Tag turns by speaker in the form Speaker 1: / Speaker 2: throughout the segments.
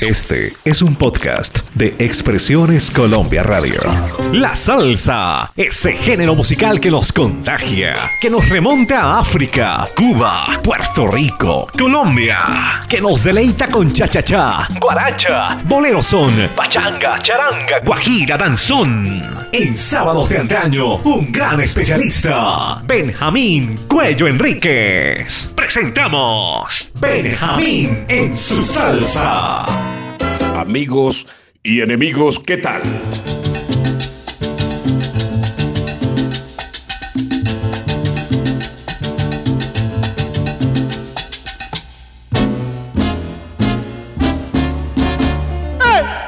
Speaker 1: Este es un podcast de Expresiones Colombia Radio. La salsa, ese género musical que nos contagia, que nos remonta a África, Cuba, Puerto Rico, Colombia, que nos deleita con cha-cha-cha, guaracha, bolero son, pachanga, charanga, guajira, danzón. En sábados de antaño, un gran especialista, Benjamín Cuello Enríquez. Presentamos Benjamín en su salsa
Speaker 2: amigos y enemigos, ¿qué tal?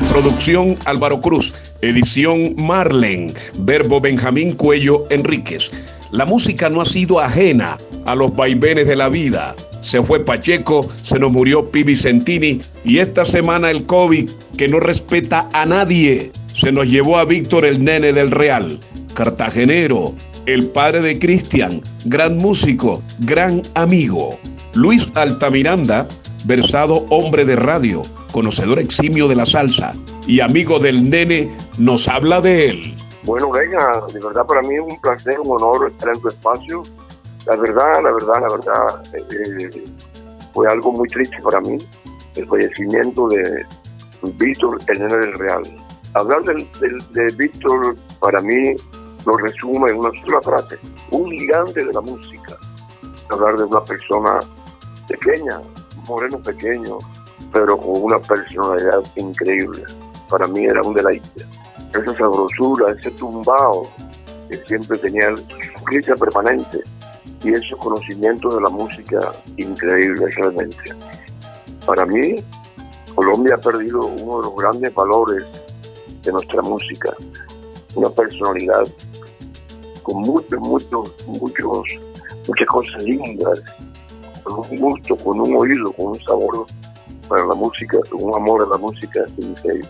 Speaker 2: Producción Álvaro Cruz, edición Marlen, verbo Benjamín Cuello Enríquez. La música no ha sido ajena a los vaivenes de la vida se fue Pacheco, se nos murió Pi Vicentini y esta semana el COVID, que no respeta a nadie, se nos llevó a Víctor el nene del Real, cartagenero, el padre de Cristian, gran músico, gran amigo. Luis Altamiranda, versado hombre de radio, conocedor eximio de la salsa y amigo del nene, nos habla de él.
Speaker 3: Bueno, venga, de verdad para mí es un placer, un honor estar en tu espacio la verdad, la verdad, la verdad, eh, fue algo muy triste para mí, el fallecimiento de Víctor, el nene del Real. Hablar de Víctor para mí lo resume en una sola frase, un gigante de la música. Hablar de una persona pequeña, moreno pequeño, pero con una personalidad increíble. Para mí era un deleite. Esa sabrosura, ese tumbao que siempre tenía su risa permanente y esos conocimientos de la música increíbles realmente. Para mí, Colombia ha perdido uno de los grandes valores de nuestra música, una personalidad con muchos, muchos, muchos, muchas cosas lindas, con un gusto, con un oído, con un sabor para la música, con un amor a la música increíble.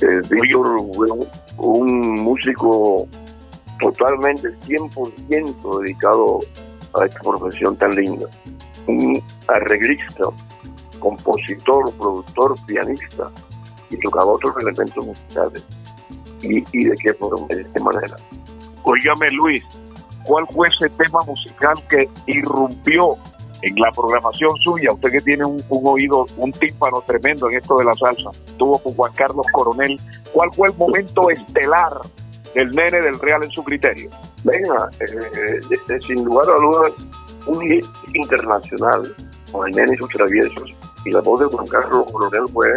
Speaker 3: Eh, Víctor fue un músico totalmente 100% dedicado a esta profesión tan linda. Un arreglista, compositor, productor, pianista y tocaba otros elementos musicales. ¿Y, y de qué forma? De qué manera?
Speaker 4: Óigame Luis, ¿cuál fue ese tema musical que irrumpió en la programación suya? Usted que tiene un, un oído, un tímpano tremendo en esto de la salsa, tuvo con Juan Carlos Coronel. ¿Cuál fue el momento estelar del nene del Real en su criterio?
Speaker 3: Venga, eh, eh, sin lugar a dudas, un hit internacional con nene y sus traviesos. Y la voz de Juan Carlos Coronel fue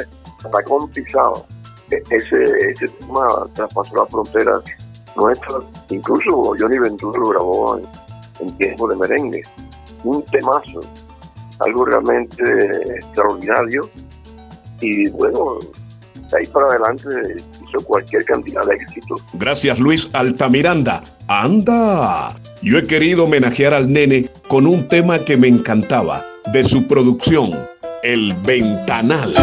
Speaker 3: tacón pisado. E, ese, ese tema traspasó las fronteras nuestras. Incluso Johnny Ventura lo grabó en, tiempo de merengue. Un temazo, algo realmente extraordinario. Y bueno, de ahí para adelante hizo cualquier cantidad de éxitos.
Speaker 2: Gracias Luis Altamiranda. ¡Anda! Yo he querido homenajear al nene con un tema que me encantaba, de su producción, El Ventanal.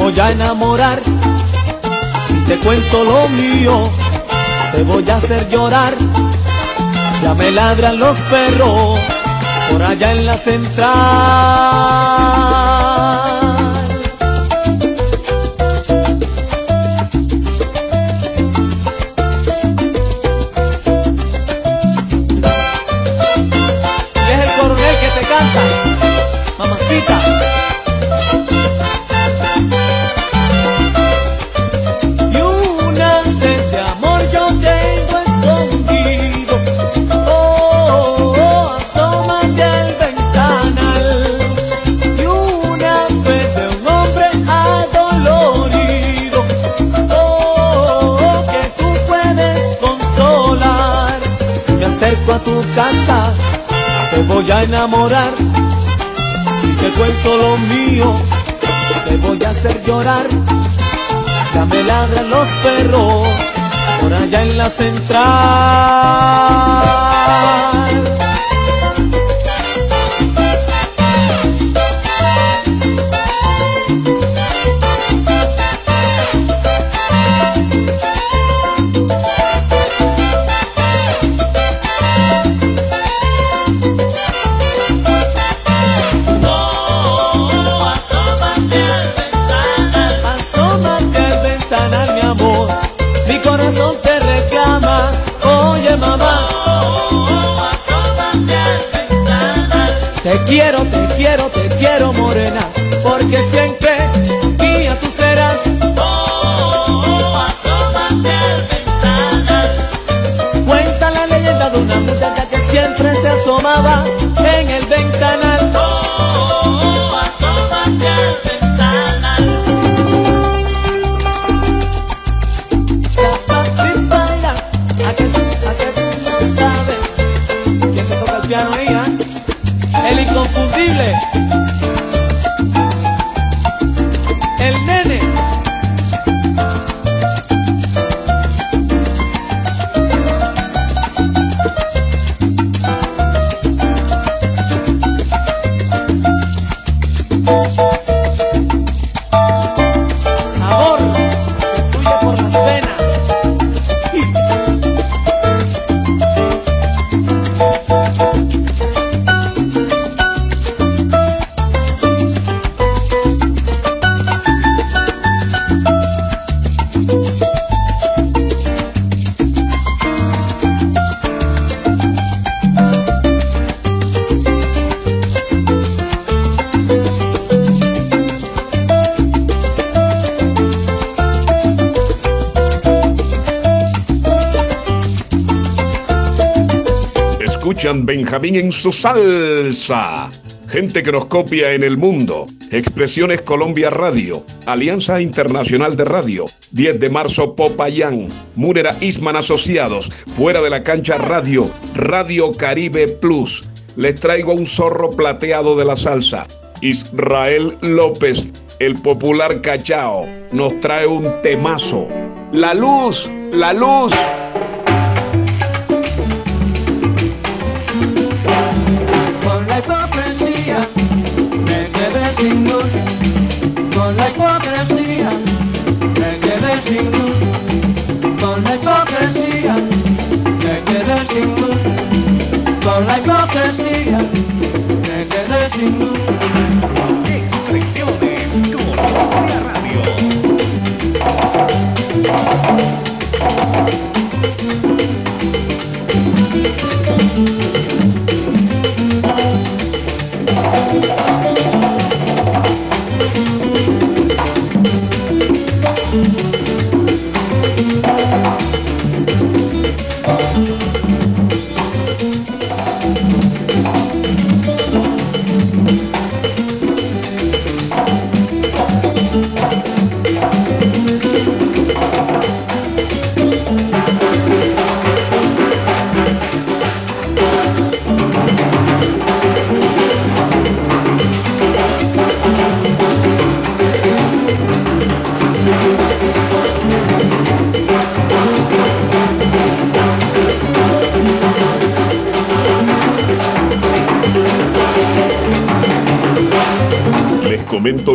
Speaker 5: Voy a enamorar. Si te cuento lo mío, te voy a hacer llorar. Ya me ladran los perros por allá en la central. Voy a enamorar. Si te cuento lo mío, te hacer llorar. Ya me ladran los perros por allá en la central. Siempre se asomaba en el ventanal.
Speaker 6: Oh, asómate al ventanal.
Speaker 5: Baila, a que tú, a que tú no sabes quién te toca el piano ahí, ah? El inconfundible.
Speaker 2: Escuchan Benjamín en su salsa. Gente que nos copia en el mundo. Expresiones Colombia Radio. Alianza Internacional de Radio. 10 de marzo Popayán. Múnera Isman Asociados. Fuera de la cancha Radio. Radio Caribe Plus. Les traigo un zorro plateado de la salsa. Israel López, el popular cachao, nos trae un temazo. La luz, la luz. Les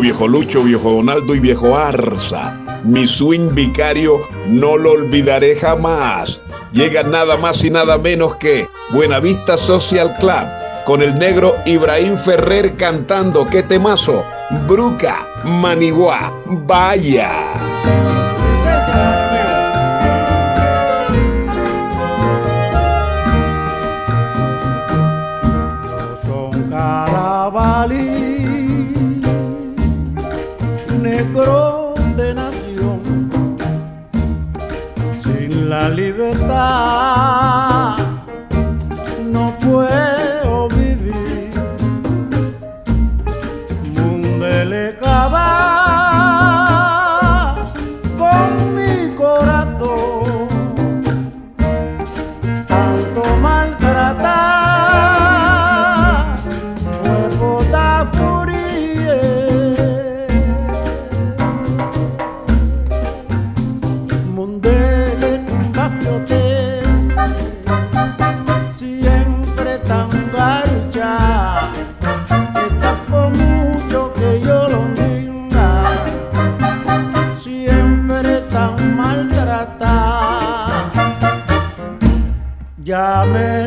Speaker 2: viejo Lucho, viejo Donaldo y viejo Arza. Mi swing vicario no lo olvidaré jamás. Llega nada más y nada menos que Buenavista Social Club con el negro Ibrahim Ferrer cantando qué temazo. Bruca, Maniguá, vaya.
Speaker 7: Libertad no puedo vivir.
Speaker 8: Ya me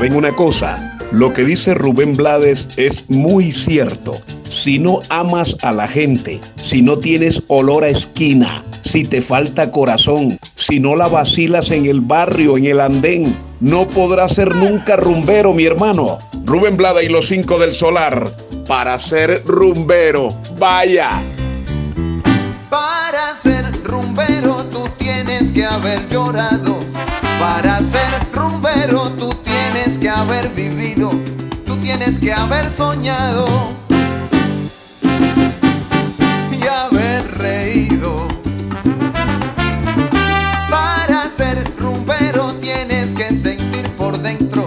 Speaker 2: ¿Saben una cosa? Lo que dice Rubén Blades es muy cierto. Si no amas a la gente, si no tienes olor a esquina, si te falta corazón, si no la vacilas en el barrio, en el andén, no podrás ser nunca rumbero, mi hermano. Rubén Blades y los cinco del solar. Para ser rumbero, vaya.
Speaker 9: Para ser rumbero tú tienes que haber llorado. Para ser rumbero tú tienes que haber vivido. Tú tienes que haber soñado. Y haber reído. Para ser rumbero tienes que sentir por dentro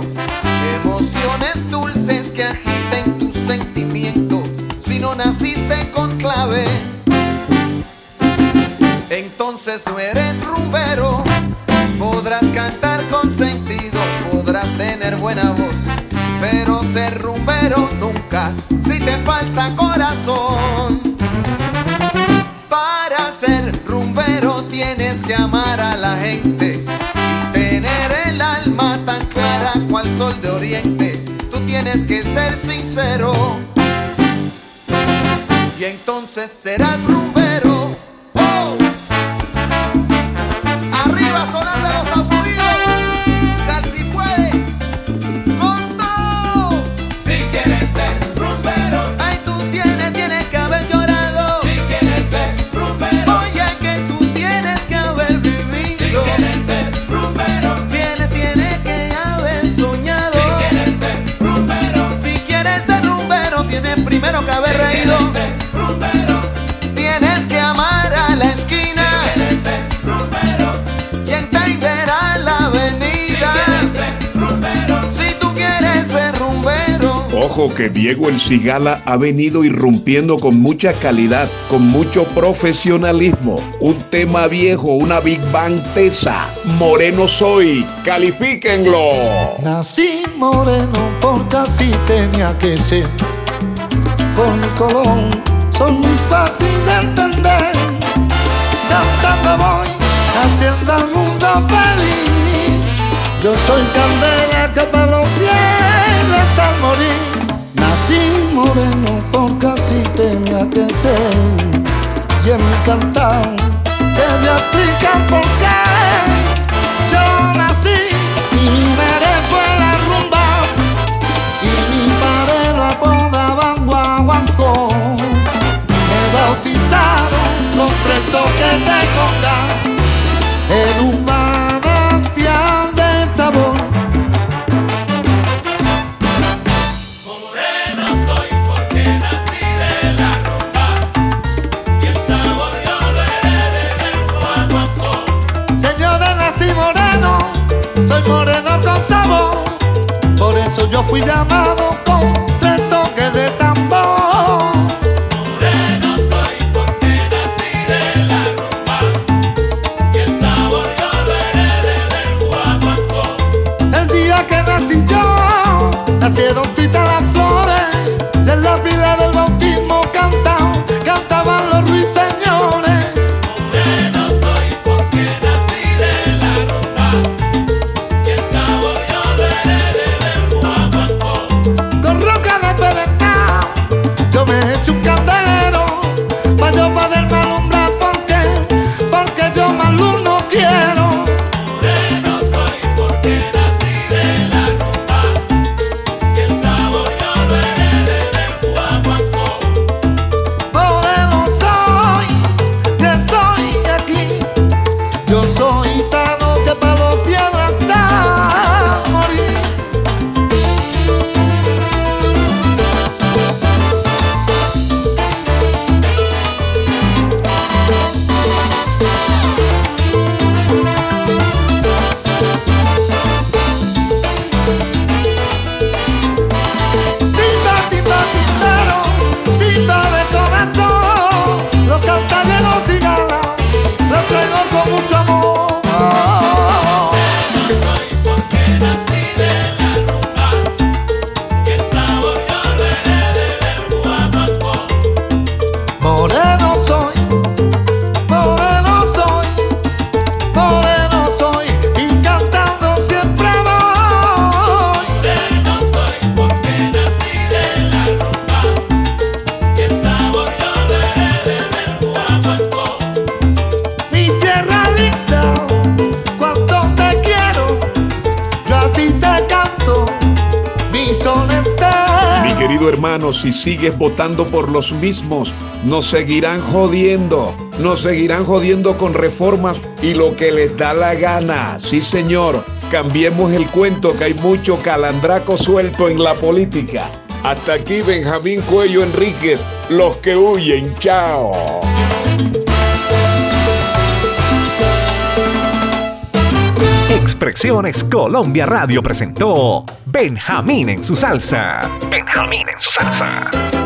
Speaker 9: emociones dulces que agiten tu sentimiento. Si no naciste con clave entonces no eres rumbero. Pero ser rumbero nunca si te falta corazón. Para ser rumbero tienes que amar a la gente tener el alma tan clara cual sol de oriente. Tú tienes que ser sincero y entonces serás rumbero.
Speaker 10: Rumbero,
Speaker 9: Tienes que amar a la esquina
Speaker 10: quieres ser rumbero,
Speaker 9: y entender a la avenida.
Speaker 10: quieres ser rumbero,
Speaker 9: Si tú quieres ser rumbero.
Speaker 2: Ojo que Diego El Cigala ha venido irrumpiendo con mucha calidad, con mucho profesionalismo. Un tema viejo, una Big Bang tesa. Moreno soy, califíquenlo.
Speaker 8: Nací moreno porque así tenía que ser. Por mi color soy muy fácil de entender. Cantando voy haciendo al mundo feliz. Yo soy candela que para los pies hasta morir. Nací moreno porque así tenía que ser. Y en mi cantar te voy a explicar por qué. Con tres toques de conga en un manantial de sabor.
Speaker 10: moreno soy porque nací de la rumba y el sabor yo lo heredé del guaguancó.
Speaker 8: Señores, nací moreno, soy moreno con sabor. Por eso yo fui llamado con tres toques de
Speaker 2: querido hermano, si sigues votando por los mismos, nos seguirán jodiendo, nos seguirán jodiendo con reformas y lo que les da la gana. Sí, señor, cambiemos el cuento que hay mucho calandraco suelto en la política. Hasta aquí Benjamín Cuello Enríquez, los que huyen, chao.
Speaker 1: Expresiones Colombia Radio presentó Benjamín en su salsa. Benjamín en su salsa.